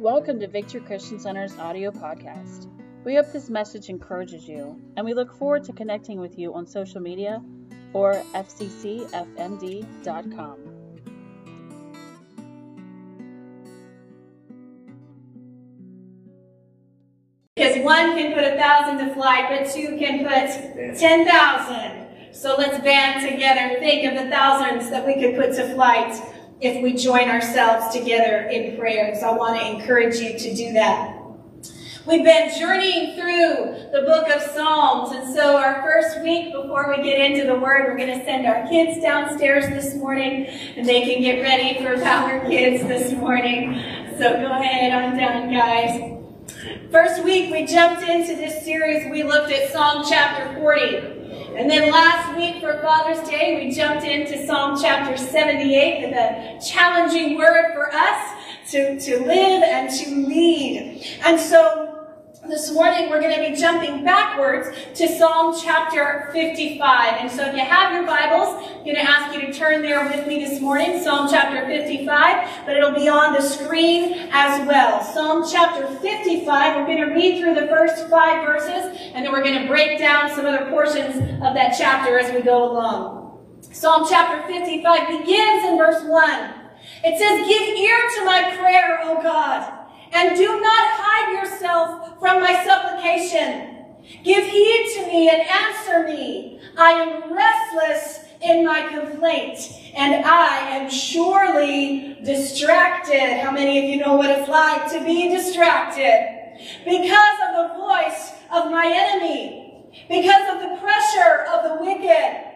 Welcome to Victory Christian Center's audio podcast. We hope this message encourages you, and we look forward to connecting with you on social media or fccfmd.com. Because one can put a thousand to flight, but two can put ten thousand. So let's band together, think of the thousands that we could put to flight if we join ourselves together in prayer. So I want to encourage you to do that. We've been journeying through the book of Psalms, and so our first week before we get into the Word, we're going to send our kids downstairs this morning, and they can get ready for Power Kids this morning. So go ahead on down, guys. First week, we jumped into this series. We looked at Psalm chapter 40. And then last week for Father's Day, we jumped into Psalm chapter 78 with a challenging word for us to, to live and to lead. And so this morning we're going to be jumping backwards to Psalm chapter 55. And so if you have your Bibles, I'm going to ask you to turn there with me this morning, Psalm chapter 55, but it'll be on the screen as well. Psalm chapter 55, we're going to read through the first five verses, and then we're going to break down some other portions of that chapter as we go along. Psalm chapter 55 begins in verse 1. It says, Give ear to my prayer, O God and do not yourself from my supplication. Give heed to me and answer me. I am restless in my complaint, and I am surely distracted. How many of you know what it's like to be distracted? Because of the voice of my enemy, because of the pressure of the wicked.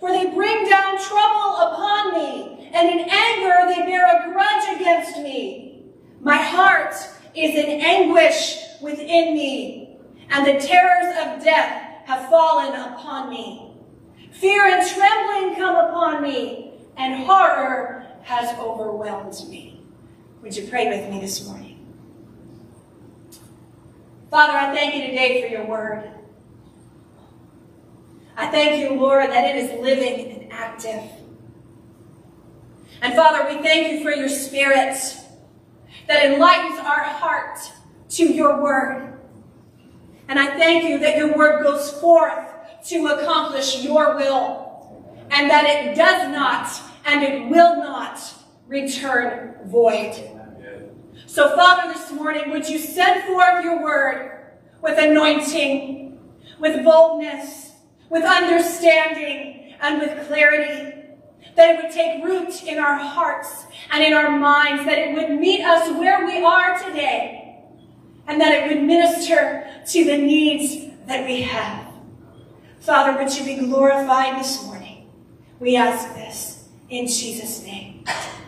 For they bring down trouble upon me, and in anger they bear a grudge against me. My heart is in anguish within me, and the terrors of death have fallen upon me. Fear and trembling come upon me, and horror has overwhelmed me. Would you pray with me this morning? Father, I thank you today for your word. I thank you, Lord, that it is living and active. And Father, we thank you for your spirit that enlightens our heart to your word. And I thank you that your word goes forth to accomplish your will and that it does not and it will not return void. So Father, this morning, would you send forth your word with anointing, with boldness, with understanding, and with clarity that it would take root in our hearts and in our minds, that it would meet us where we are today, and that it would minister to the needs that we have. Father, would you be glorified this morning? We ask this in Jesus' name.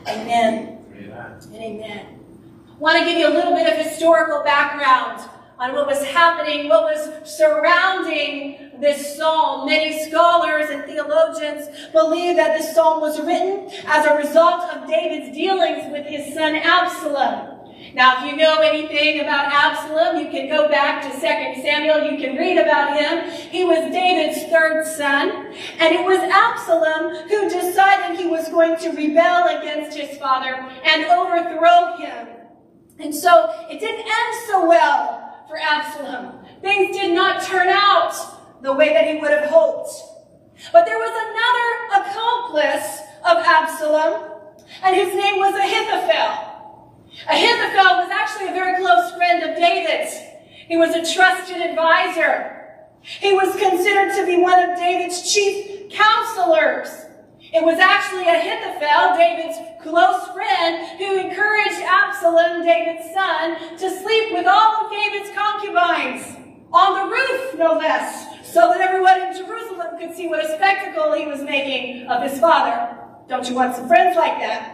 Amen. Amen. And amen. I want to give you a little bit of historical background on what was happening, what was surrounding this psalm. Many scholars and theologians believe that this psalm was written as a result of David's dealings with his son Absalom. Now, if you know anything about Absalom, you can go back to 2 Samuel. You can read about him. He was David's third son. And it was Absalom who decided he was going to rebel against his father and overthrow him. And so it didn't end so well for Absalom. Things did not turn out the way that he would have hoped. But there was another accomplice of Absalom, and his name was Ahithophel. Ahithophel was actually a very close friend of David's. He was a trusted advisor. He was considered to be one of David's chief counselors. It was actually Ahithophel, David's close friend, who encouraged Absalom, David's son, to sleep with all of David's concubines on the roof, no less, so that everyone in Jerusalem could see what a spectacle he was making of his father. Don't you want some friends like that?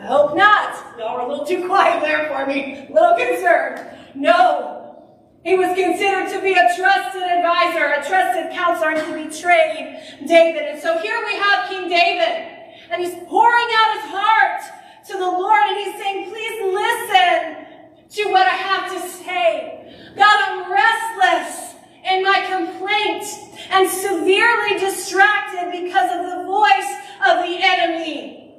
I hope not. Y'all were a little too quiet there for me. A little concerned. No. He was considered to be a trusted advisor, a trusted counselor, and he betrayed David. And so here we have King David, and he's pouring out his heart to the Lord, and he's saying, please listen to what I have to say. God, I'm restless in my complaint and severely distracted because of the voice of the enemy.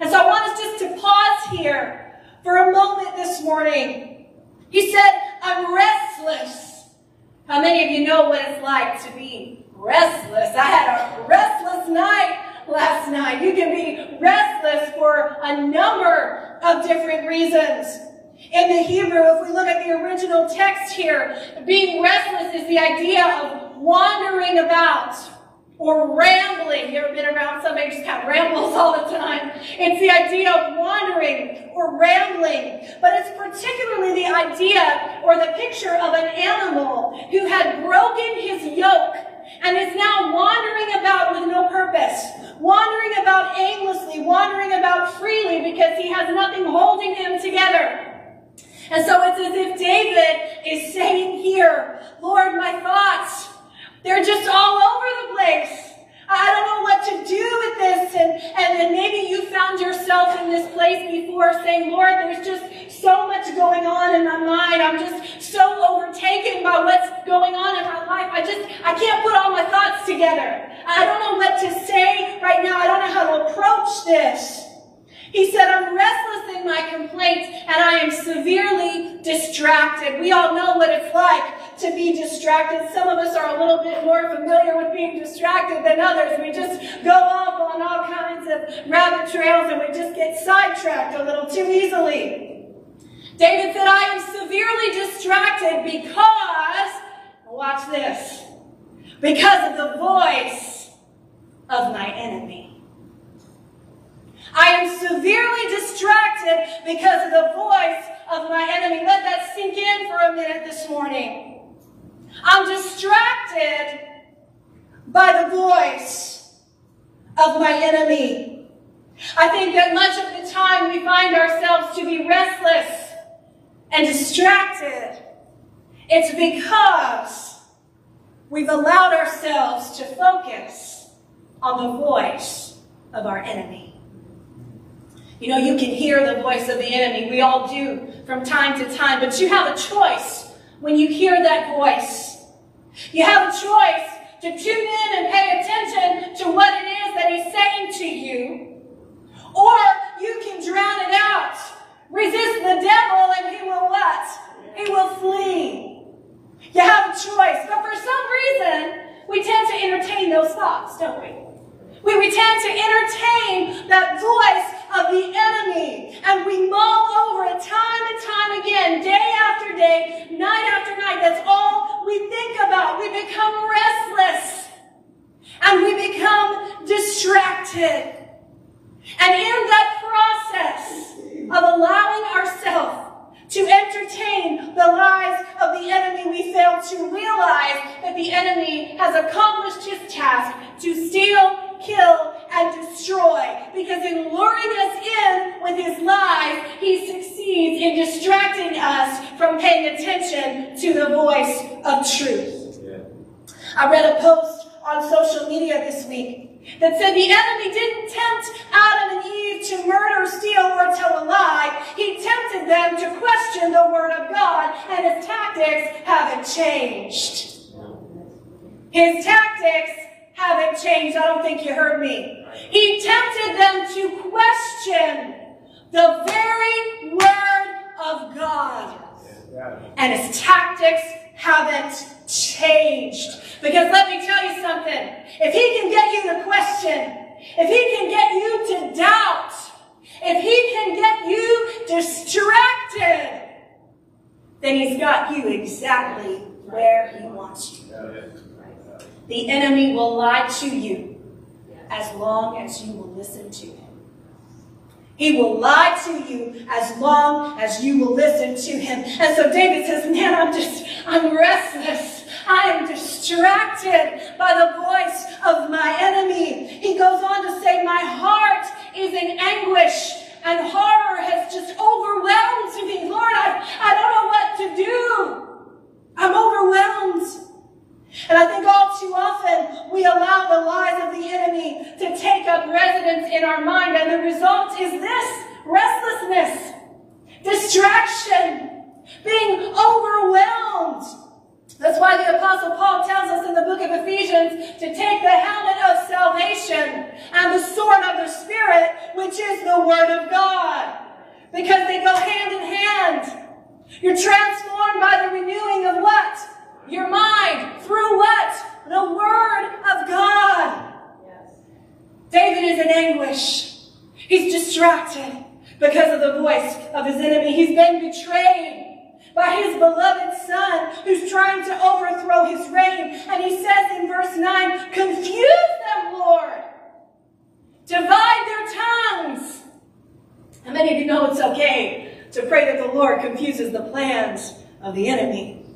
And so I want us just to pause here for a moment this morning. He said, I'm restless. How many of you know what it's like to be restless? I had a restless night last night. You can be restless for a number of different reasons. In the Hebrew, if we look at the original text here, being restless is the idea of wandering about or rambling. You ever been around somebody who just kind of rambles all the time? It's the idea of wandering or rambling. But it's particularly the idea or the picture of an animal who had broken his yoke and is now wandering about with no purpose, wandering about aimlessly, wandering about freely because he has nothing holding him together. And so it's as if David is saying here, Lord, my thoughts, they're just all over the place. I don't know what to do with this. And, and then maybe you found yourself in this place before saying, Lord, there's just so much going on in my mind. I'm just so overtaken by what's going on in my life. I just, I can't put all my thoughts together. I don't know what to say right now. I don't know how to approach this. He said, I'm restless in my complaints and I am severely distracted. We all know what it's like to be distracted. Some of us are a little bit more familiar with being distracted than others. We just go off on all kinds of rabbit trails and we just get sidetracked a little too easily. David said, I am severely distracted because, watch this, because of the voice of my enemy. I am severely distracted because of the voice of my enemy. Let that sink in for a minute this morning. I'm distracted by the voice of my enemy. I think that much of the time we find ourselves to be restless and distracted. It's because we've allowed ourselves to focus on the voice of our enemy. You know, you can hear the voice of the enemy. We all do from time to time. But you have a choice when you hear that voice. You have a choice to tune in and pay attention to what it is that he's saying to you. Or you can drown it out. Resist the devil and he will what? He will flee. You have a choice. But for some reason, we tend to entertain those thoughts, don't we? We, we tend to entertain that voice of the enemy. And we mull over it time and time again, day after day, night after night. That's all we think about. We become restless. And we become distracted. And in that process of allowing ourselves to entertain the lies of the enemy, we fail to realize that the enemy has accomplished his task to steal, kill, and destroy. Because in luring us in with his lies, he succeeds in distracting us from paying attention to the voice of truth. Yeah. I read a post on social media this week that said the enemy didn't tempt Adam and Eve to murder, steal, or tell a lie. He tempted them to question the word of God, and his tactics haven't changed. His tactics haven't changed. I don't think you heard me. He tempted them to question the very word of God. And his tactics haven't changed. Because let me tell you something. If he can get you to question, if he can get you to doubt, if he can get you distracted, then he's got you exactly where he wants you. The enemy will lie to you as long as you will listen to him. He will lie to you as long as you will listen to him. And so David says, man, I'm just, I'm restless. I am distracted by the voice of my enemy. He goes on to say, my heart is in anguish and horror has just overwhelmed me. Lord, I, I don't know what to do. I'm overwhelmed. And I think all too often we allow the lies of the enemy to take up residence in our mind, and the result is this restlessness, distraction, being overwhelmed. That's why the Apostle Paul tells us in the book of Ephesians to take the helmet of salvation and the sword of the Spirit, which is the Word of God. because they go hand in hand. You're transformed by the renewing of what? Your mind. Through what? The Word of God. David is in anguish. He's distracted because of the voice of his enemy. He's been betrayed by his beloved son who's trying to overthrow his reign. And he says in verse 9, confuse them, Lord. Divide their tongues. How many of you know it's okay to pray that the Lord confuses the plans of the enemy?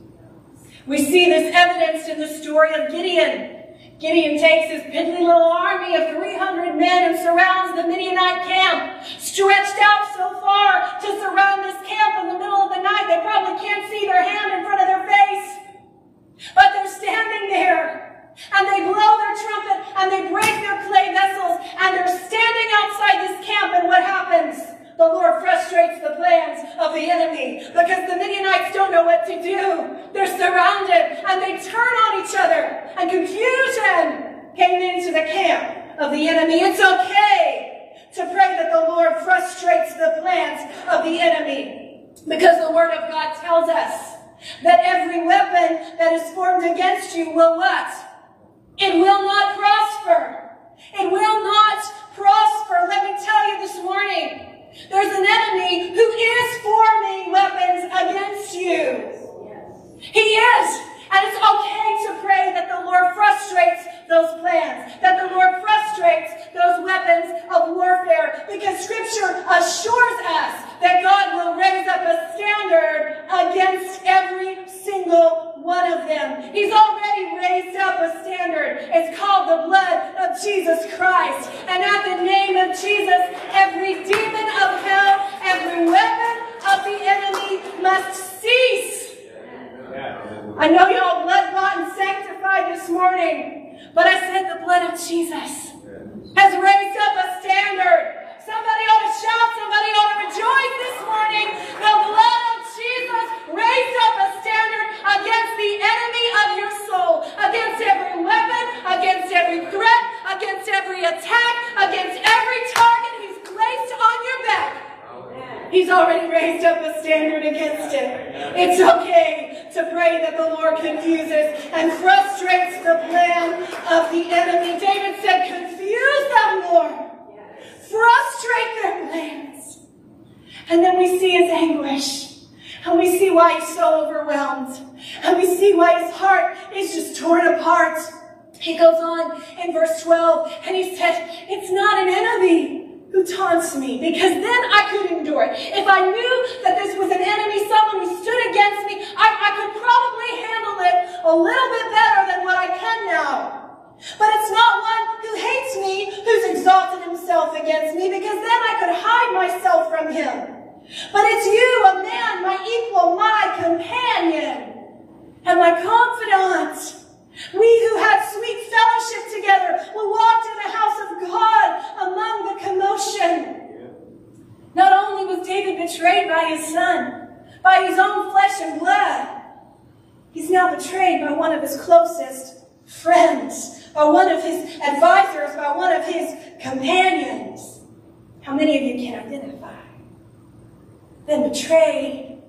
We see this evidenced in the story of Gideon. Gideon takes his piddly little army of 300 men and surrounds the Midianite camp, stretched out so far to surround this camp in the middle of the night. They probably can't see their hand in front of their face. But they're standing there and they blow their trumpet and they break their clay vessels and they're standing outside this camp and what happens? The Lord frustrates the plans of the enemy because the Midianites don't know what to do. They're surrounded and they turn on each other and confusion came into the camp of the enemy. It's okay to pray that the Lord frustrates the plans of the enemy because the word of God tells us that every weapon that is formed against you will what? It will not prosper. It will not prosper. Let me tell you this morning, there's an enemy who is forming weapons against you. He is. And it's okay to pray that the Lord frustrates those plans, that the Lord frustrates those weapons of warfare, because Scripture assures us that God will raise up a standard against every single one of them. He's already raised up a standard. It's called the blood of Jesus Christ. And at the name of Jesus, every demon of hell, every weapon of the enemy must cease. I know y'all blood bought and sanctified this morning, but I said the blood of Jesus has raised up a standard. Somebody ought to shout, somebody ought to rejoice this morning. The blood of Jesus raised up a standard against the enemy of your soul, against every weapon, against every threat, against every attack, against every target he's placed on your back. He's already raised up a standard against it. It's okay to pray that the Lord confuses and frustrates the plan of the enemy. David said, confuse them, Lord. Frustrate their plans. And then we see his anguish. And we see why he's so overwhelmed. And we see why his heart is just torn apart. He goes on in verse 12 and he said, it's not an enemy who taunts me because then I could endure it. If I knew that this was an enemy, someone who stood against me, I, I could probably handle it a little bit better than what I can now. But it's not one who hates me, who's exalted himself against me, because then I could hide myself from him. But it's you, a man, my equal, my companion, and my confidant. We who had sweet fellowship together, we walked in the house of God among the commotion. Not only was David betrayed by his son, by his own flesh and blood, he's now betrayed by one of his closest friends, by one of his advisors, by one of his companions. How many of you can identify? Been betrayed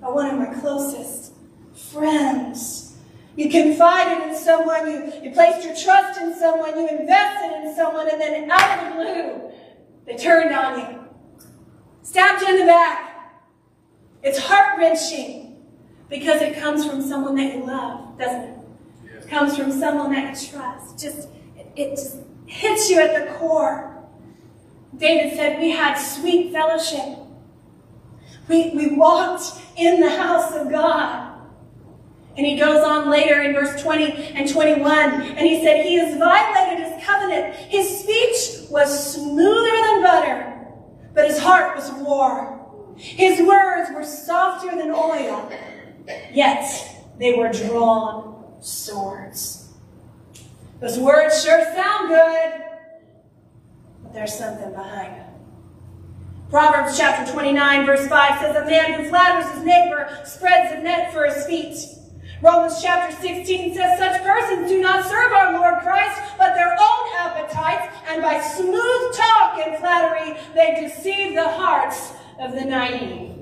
by one of my closest friends. You confided in someone, you, you placed your trust in someone, you invested in someone, and then out of the blue, they turned on you. Stabbed you in the back. It's heart wrenching because it comes from someone that you love, doesn't it? Comes from someone that you trust. Just it, it just hits you at the core. David said, We had sweet fellowship. We, we walked in the house of God. And he goes on later in verse 20 and 21, and he said, He has violated his covenant. His speech was smoother than butter, but his heart was war. His words were softer than oil, yet they were drawn swords. Those words sure sound good, but there's something behind them. Proverbs chapter 29, verse 5 says, A man who flatters his neighbor spreads a net for his feet. Romans chapter 16 says, Such persons do not serve our Lord Christ, but their own appetites, and by smooth talk and flattery they deceive the hearts of the 90.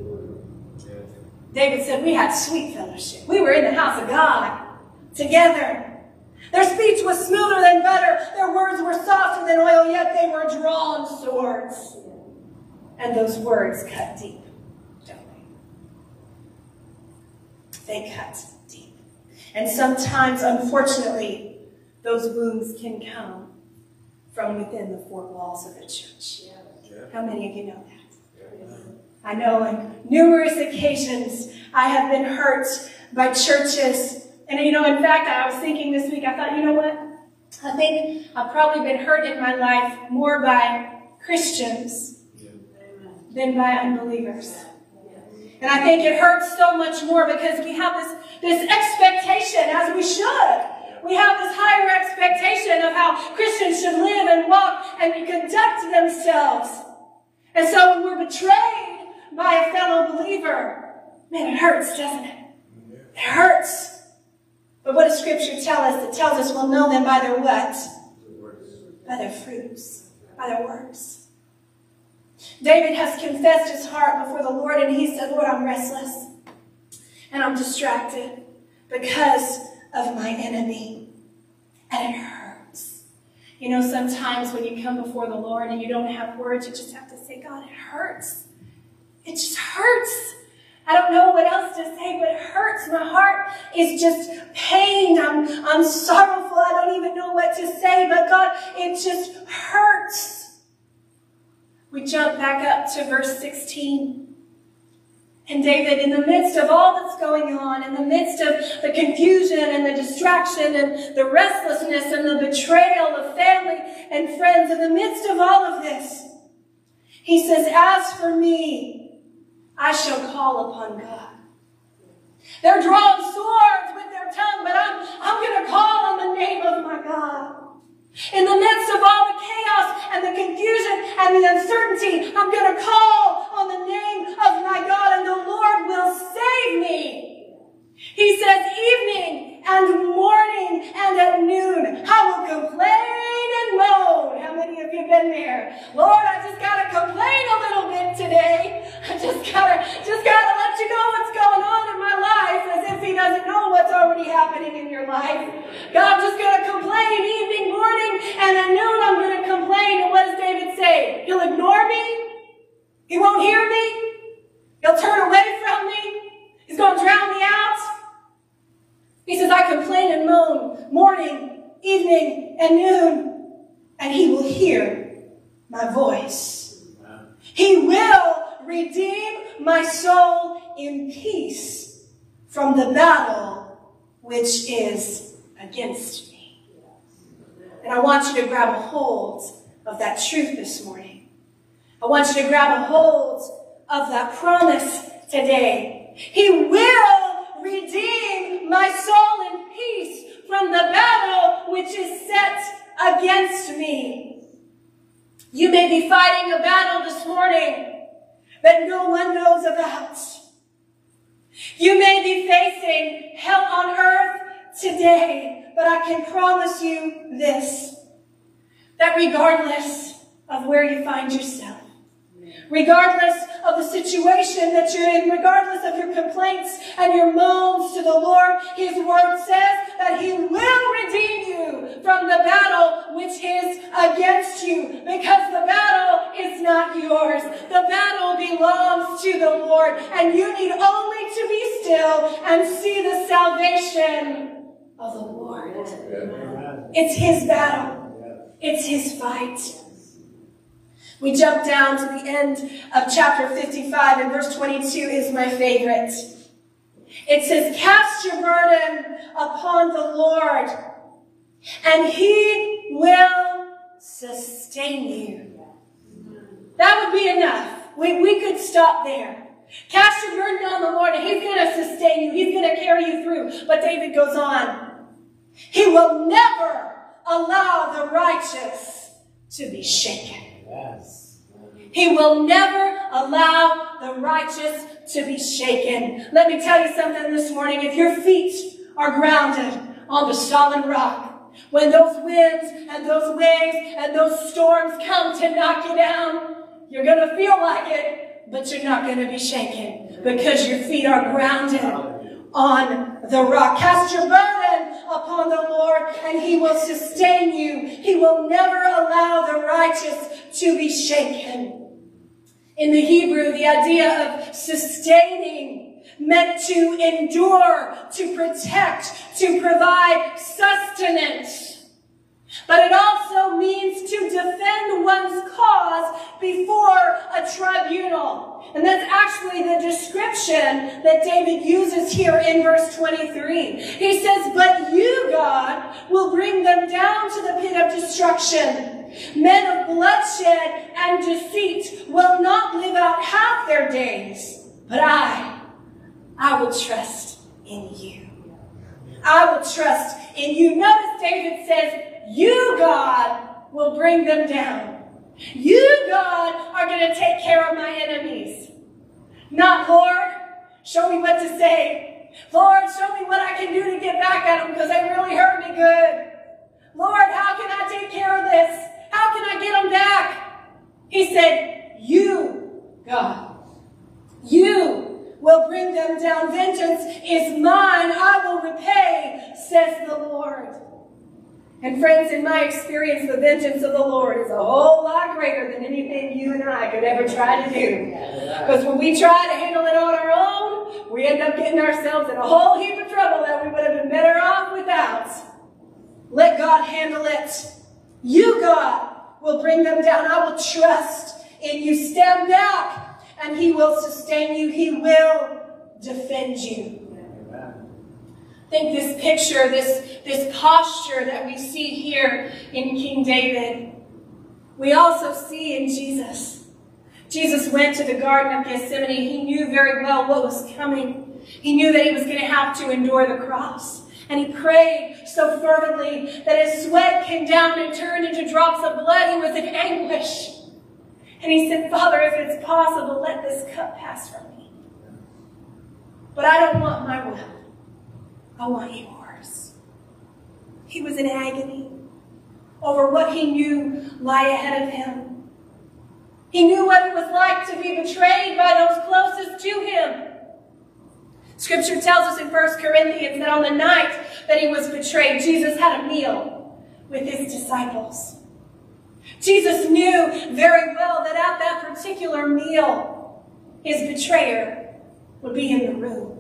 David said, We had sweet fellowship. We were in the house of God together. Their speech was smoother than butter. Their words were softer than oil, yet they were drawn swords. And those words cut deep, don't they? They cut deep. And sometimes, unfortunately, those wounds can come from within the four walls of the church. How many of you know that? I know on numerous occasions I have been hurt by churches. And you know, in fact, I was thinking this week, I thought, you know what? I think I've probably been hurt in my life more by Christians than by unbelievers. And I think it hurts so much more because we have this, this expectation, as we should. We have this higher expectation of how Christians should live and walk and conduct themselves. And so when we're betrayed by a fellow believer, man, it hurts, doesn't it? It hurts. But what does Scripture tell us? It tells us we'll know them by their what? By their fruits, by their works. David has confessed his heart before the Lord, and he said, Lord, I'm restless and I'm distracted because of my enemy. And it hurts. You know, sometimes when you come before the Lord and you don't have words, you just have to say, God, it hurts. It just hurts. I don't know what else to say, but it hurts. My heart is just pained. I'm, I'm sorrowful. I don't even know what to say, but God, it just hurts. We jump back up to verse 16. And David, in the midst of all that's going on, in the midst of the confusion and the distraction and the restlessness and the betrayal of family and friends, in the midst of all of this, he says, As for me, I shall call upon God. They're drawing swords with their tongue, but I'm, I'm going to call on the name of my God. In the midst of all the chaos and the confusion and the uncertainty, I'm going to call on the name of my God and the Lord will save me. He says evening and morning and at noon, I will complain and moan. How many of you been there? Lord, I just got to complain a little bit today. I just gotta, just gotta let you know what's going on in my life as if he doesn't know what's already happening in your life. God, I'm just gonna complain evening, morning, and at noon I'm gonna complain. And what does David say? He'll ignore me. He won't hear me. He'll turn away from me. He's gonna drown me out. He says, I complain and moan morning, evening, and noon, and he will hear my voice. He will redeem my soul in peace from the battle which is against me. And I want you to grab a hold of that truth this morning. I want you to grab a hold of that promise today. He will redeem my soul in peace from the battle which is set against me. You may be fighting a battle this morning that no one knows about. You may be facing hell on earth today, but I can promise you this, that regardless of where you find yourself, regardless of the situation that you're in, regardless of your complaints and your moans to the Lord, His Word says that He will redeem you from the battle which is against you, because the battle is not yours. The battle belongs to the Lord, and you need only to be still and see the salvation of the Lord. It's His battle. It's His fight. We jump down to the end of chapter 55 and verse 22 is my favorite. It says, cast your burden upon the Lord and he will sustain you. That would be enough. We, we could stop there. Cast your burden on the Lord and he's going to sustain you. He's going to carry you through. But David goes on. He will never allow the righteous to be shaken. Yes. He will never allow the righteous to be shaken. Let me tell you something this morning. If your feet are grounded on the solid rock, when those winds and those waves and those storms come to knock you down, you're going to feel like it, but you're not going to be shaken because your feet are grounded on the rock. Cast your burden upon the Lord and he will sustain you. He will never allow the righteous to be shaken. In the Hebrew, the idea of sustaining meant to endure, to protect, to provide sustenance. But it also means to defend one's cause before a tribunal. And that's actually the description that David uses here in verse 23. He says, But you, God, will bring them down to the pit of destruction. Men of bloodshed and deceit will not live out half their days. But I, I will trust in you. I will trust in you. Notice David says, you, God, will bring them down. You, God, are going to take care of my enemies. Not, Lord, show me what to say. Lord, show me what I can do to get back at them because they really hurt me good. Lord, how can I take care of this? How can I get them back? He said, you, God, you will bring them down. Vengeance is mine. I will repay, says the Lord. And friends, in my experience, the vengeance of the Lord is a whole lot greater than anything you and I could ever try to do. Because when we try to handle it on our own, we end up getting ourselves in a whole heap of trouble that we would have been better off without. Let God handle it. You, God, will bring them down. I will trust in you. Stand back, and He will sustain you. He will defend you think this picture, this, this posture that we see here in King David, we also see in Jesus. Jesus went to the Garden of Gethsemane. He knew very well what was coming. He knew that he was going to have to endure the cross. And he prayed so fervently that his sweat came down and turned into drops of blood. He was in anguish. And he said, Father, if it's possible, let this cup pass from me. But I don't want my will. I want yours. He was in agony over what he knew lie ahead of him. He knew what it was like to be betrayed by those closest to him. Scripture tells us in 1 Corinthians that on the night that he was betrayed, Jesus had a meal with his disciples. Jesus knew very well that at that particular meal, his betrayer would be in the room.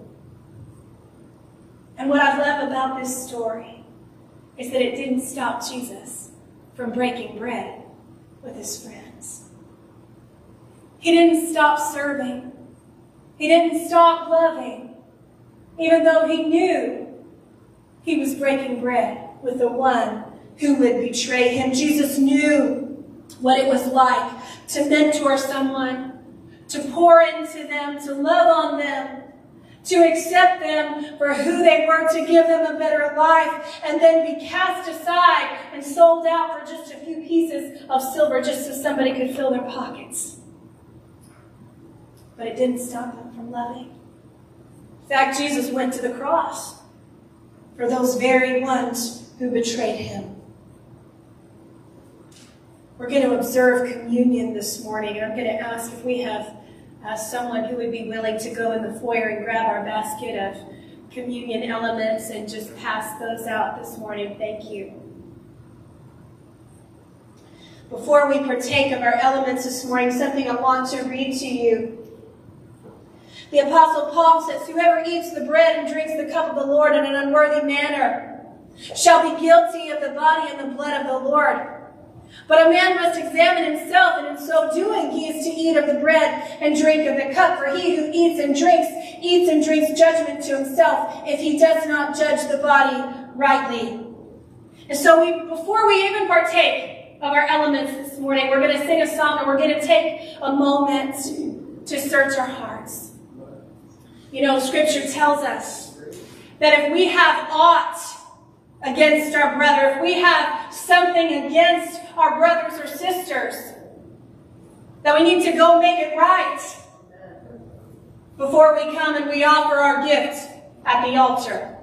And what I love about this story is that it didn't stop Jesus from breaking bread with his friends. He didn't stop serving. He didn't stop loving, even though he knew he was breaking bread with the one who would betray him. Jesus knew what it was like to mentor someone, to pour into them, to love on them, to accept them for who they were, to give them a better life, and then be cast aside and sold out for just a few pieces of silver just so somebody could fill their pockets. But it didn't stop them from loving. In fact, Jesus went to the cross for those very ones who betrayed him. We're going to observe communion this morning, and I'm going to ask if we have uh, someone who would be willing to go in the foyer and grab our basket of communion elements and just pass those out this morning. Thank you. Before we partake of our elements this morning, something I want to read to you. The Apostle Paul says, Whoever eats the bread and drinks the cup of the Lord in an unworthy manner shall be guilty of the body and the blood of the Lord. But a man must examine himself, and in so doing he is to eat of the bread and drink of the cup. For he who eats and drinks, eats and drinks judgment to himself, if he does not judge the body rightly. And so we, before we even partake of our elements this morning, we're going to sing a song, and we're going to take a moment to search our hearts. You know, Scripture tells us that if we have aught against our brother, if we have something against our brothers or sisters, that we need to go make it right before we come and we offer our gift at the altar.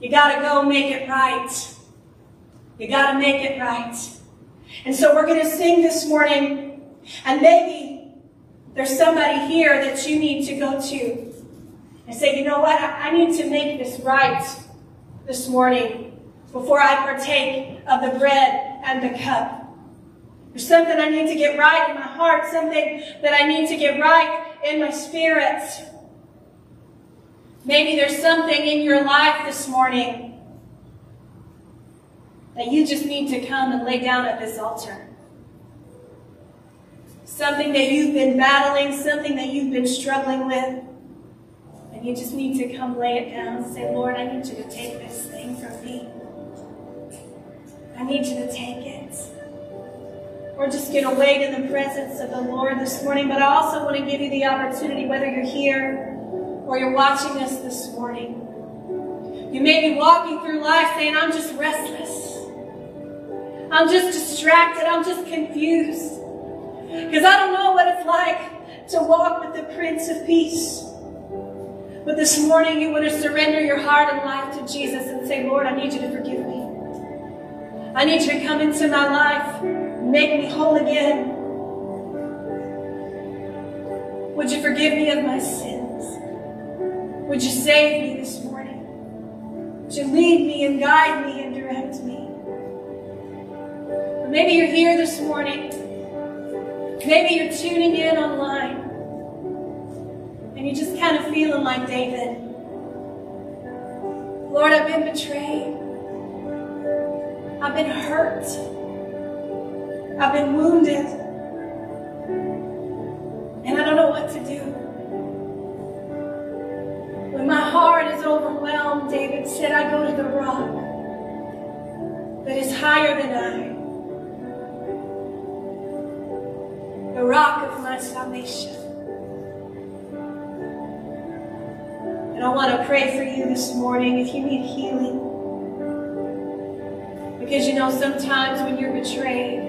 You gotta go make it right. You gotta make it right. And so we're gonna sing this morning, and maybe There's somebody here that you need to go to and say, you know what? I need to make this right this morning before I partake of the bread and the cup. There's something I need to get right in my heart, something that I need to get right in my spirit. Maybe there's something in your life this morning that you just need to come and lay down at this altar. Something that you've been battling, something that you've been struggling with. And you just need to come lay it down and say, Lord, I need you to take this thing from me. I need you to take it. Or just get away in the presence of the Lord this morning. But I also want to give you the opportunity, whether you're here or you're watching us this morning. You may be walking through life saying, I'm just restless. I'm just distracted. I'm just confused. Because I don't know what it's like to walk with the Prince of Peace. But this morning you want to surrender your heart and life to Jesus and say, Lord, I need you to forgive me. I need you to come into my life, make me whole again. Would you forgive me of my sins? Would you save me this morning? Would you lead me and guide me and direct me? Maybe you're here this morning. Maybe you're tuning in online. And you're just kind of feeling like David. Lord, I've been betrayed. I've been hurt. I've been wounded. And I don't know what to do. When my heart is overwhelmed, David said, I go to the rock that is higher than I. The rock of my salvation. And I want to pray for you this morning if you need healing. Because you know, sometimes when you're betrayed,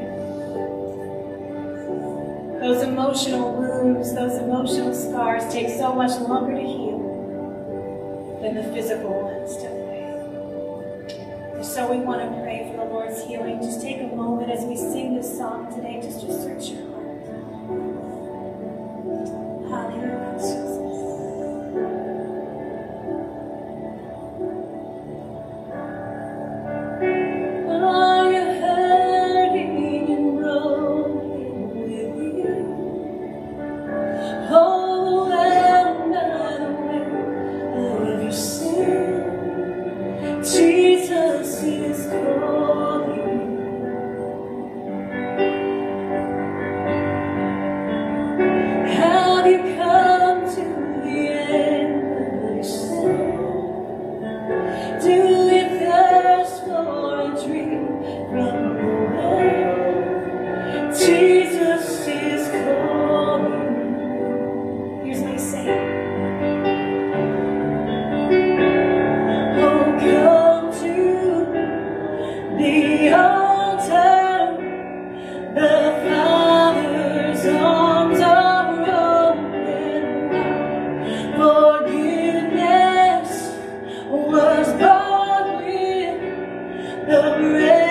those emotional wounds, those emotional scars take so much longer to heal than the physical ones, they? So we want to pray for the Lord's healing. Just take a moment as we sing this song today, just to search your The rain.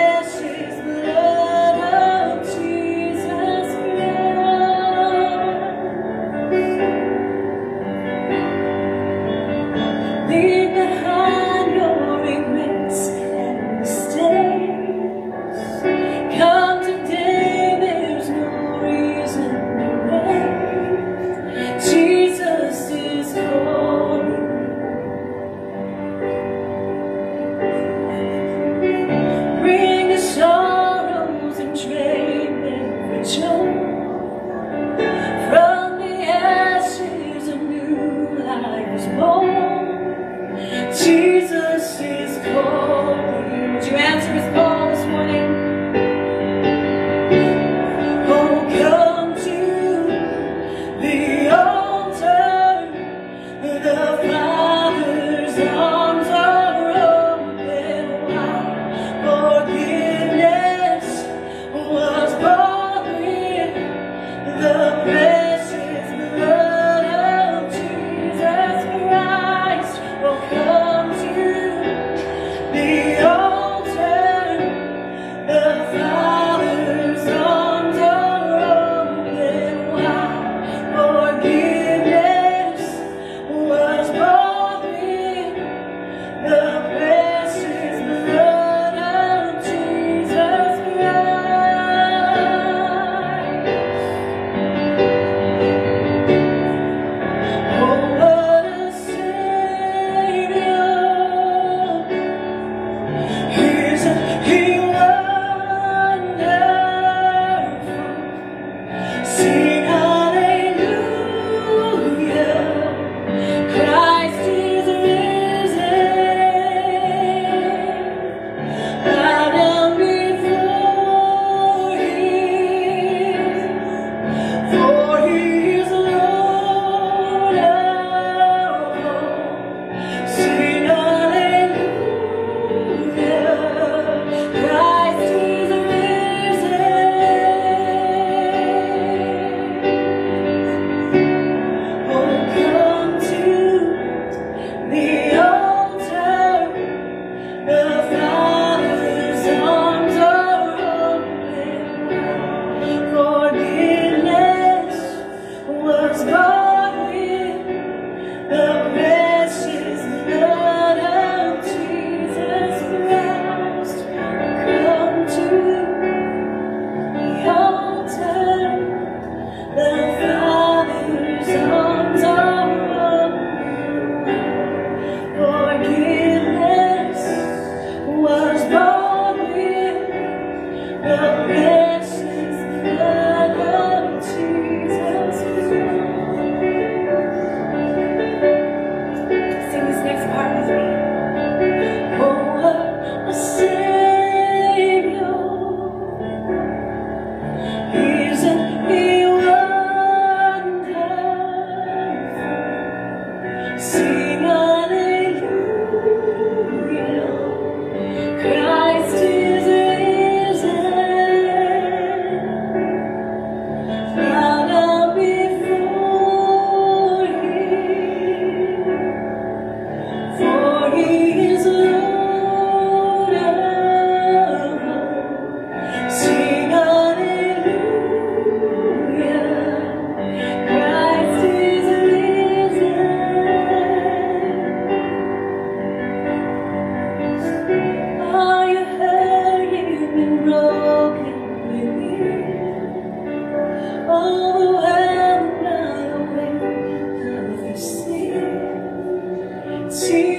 See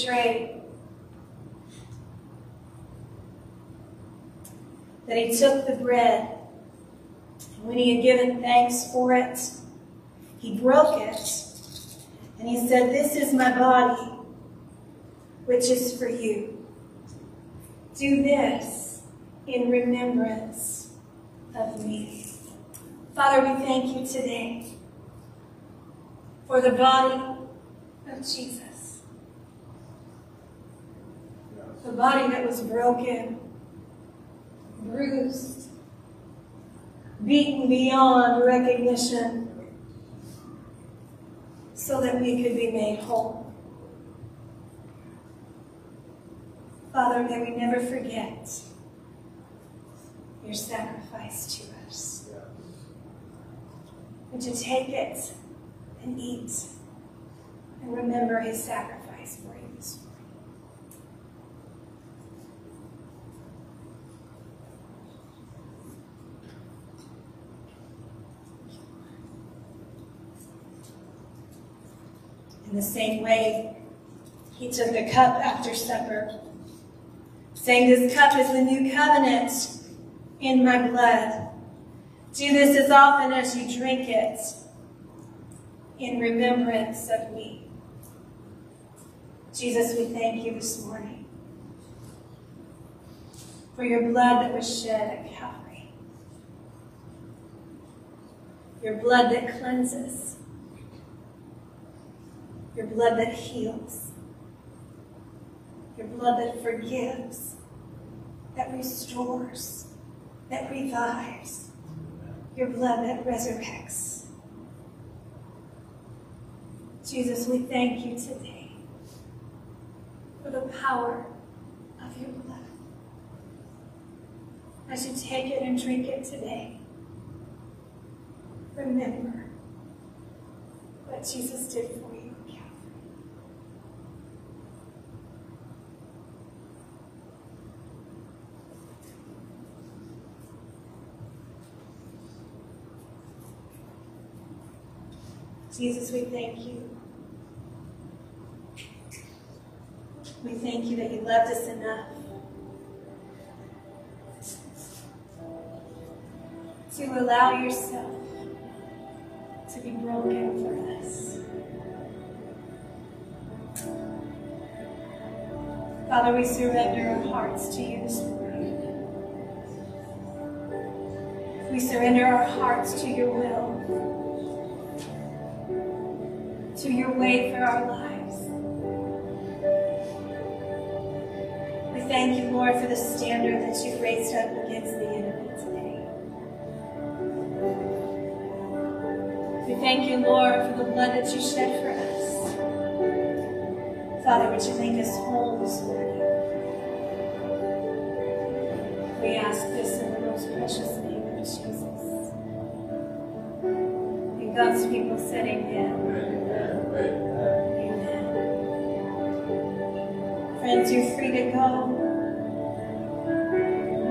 betrayed. That he took the bread, and when he had given thanks for it, he broke it, and he said, This is my body, which is for you. Do this in remembrance of me. Father, we thank you today for the body of Jesus. The body that was broken, bruised, beaten beyond recognition, so that we could be made whole. Father, may we never forget your sacrifice to us. Would you take it and eat and remember his sacrifice for you this morning? In the same way, he took the cup after supper, saying, This cup is the new covenant in my blood. Do this as often as you drink it in remembrance of me. Jesus, we thank you this morning for your blood that was shed at Calvary, your blood that cleanses your blood that heals, your blood that forgives, that restores, that revives, your blood that resurrects. Jesus, we thank you today for the power of your blood. As you take it and drink it today, remember what Jesus did for you. Jesus, we thank you. We thank you that you loved us enough to allow yourself to be broken for us. Father, we surrender our hearts to you this morning. We surrender our hearts to your will your way for our lives. We thank you, Lord, for the standard that you've raised up against the enemy today. We thank you, Lord, for the blood that you shed for us. Father, would you make us whole this morning? We ask this in the most precious name of Jesus. And God's people said amen. Friends, you're to go.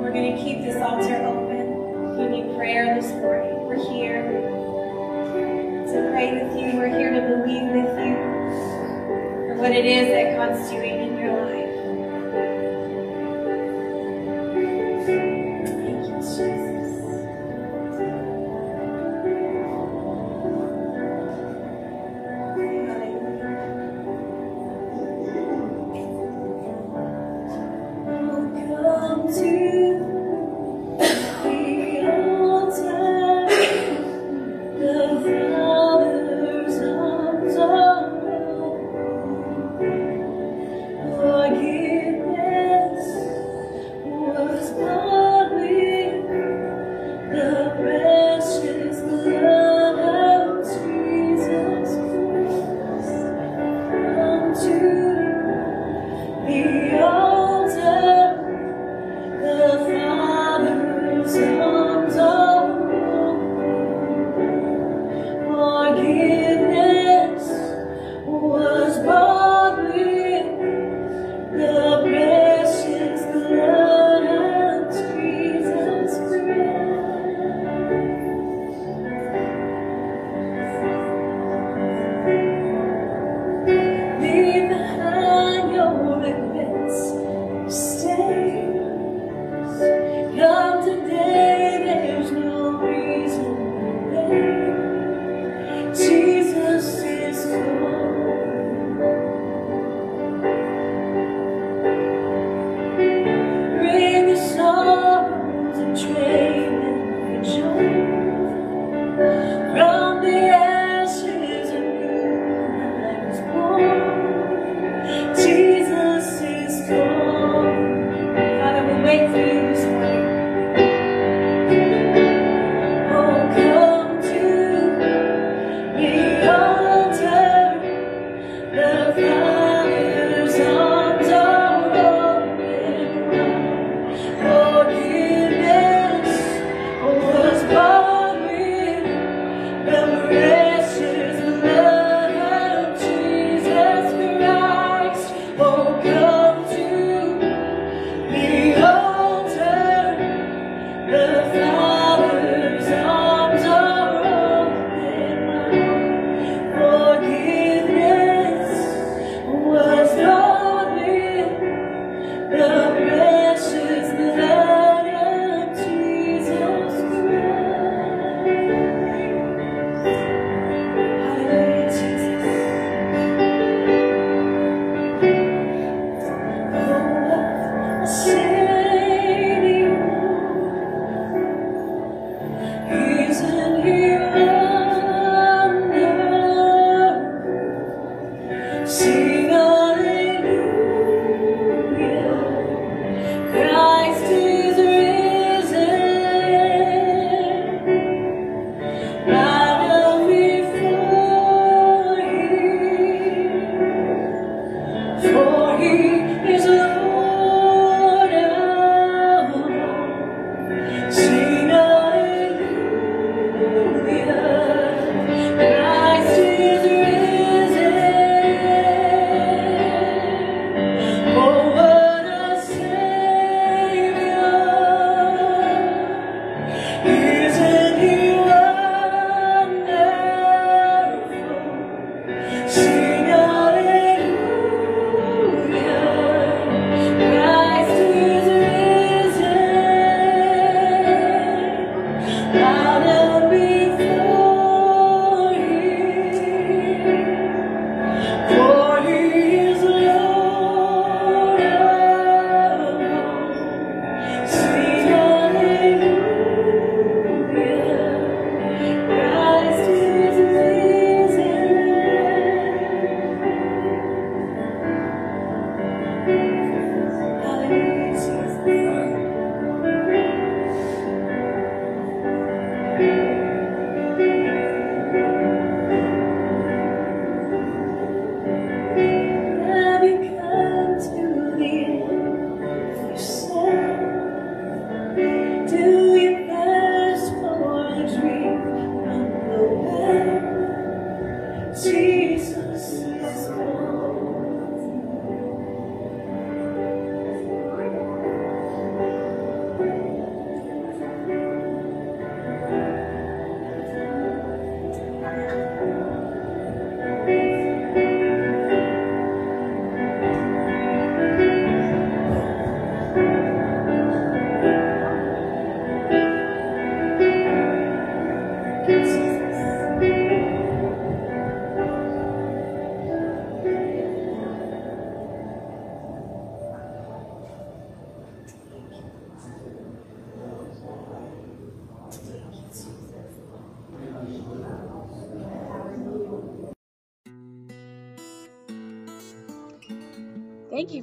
We're going to keep this altar open. If you need prayer this morning, we're here to pray with you. We're here to believe with you for what it is that God's doing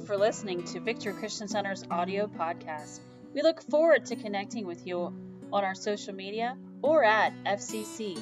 for listening to Victor Christian Center's audio podcast. We look forward to connecting with you on our social media or at fccfmd.com.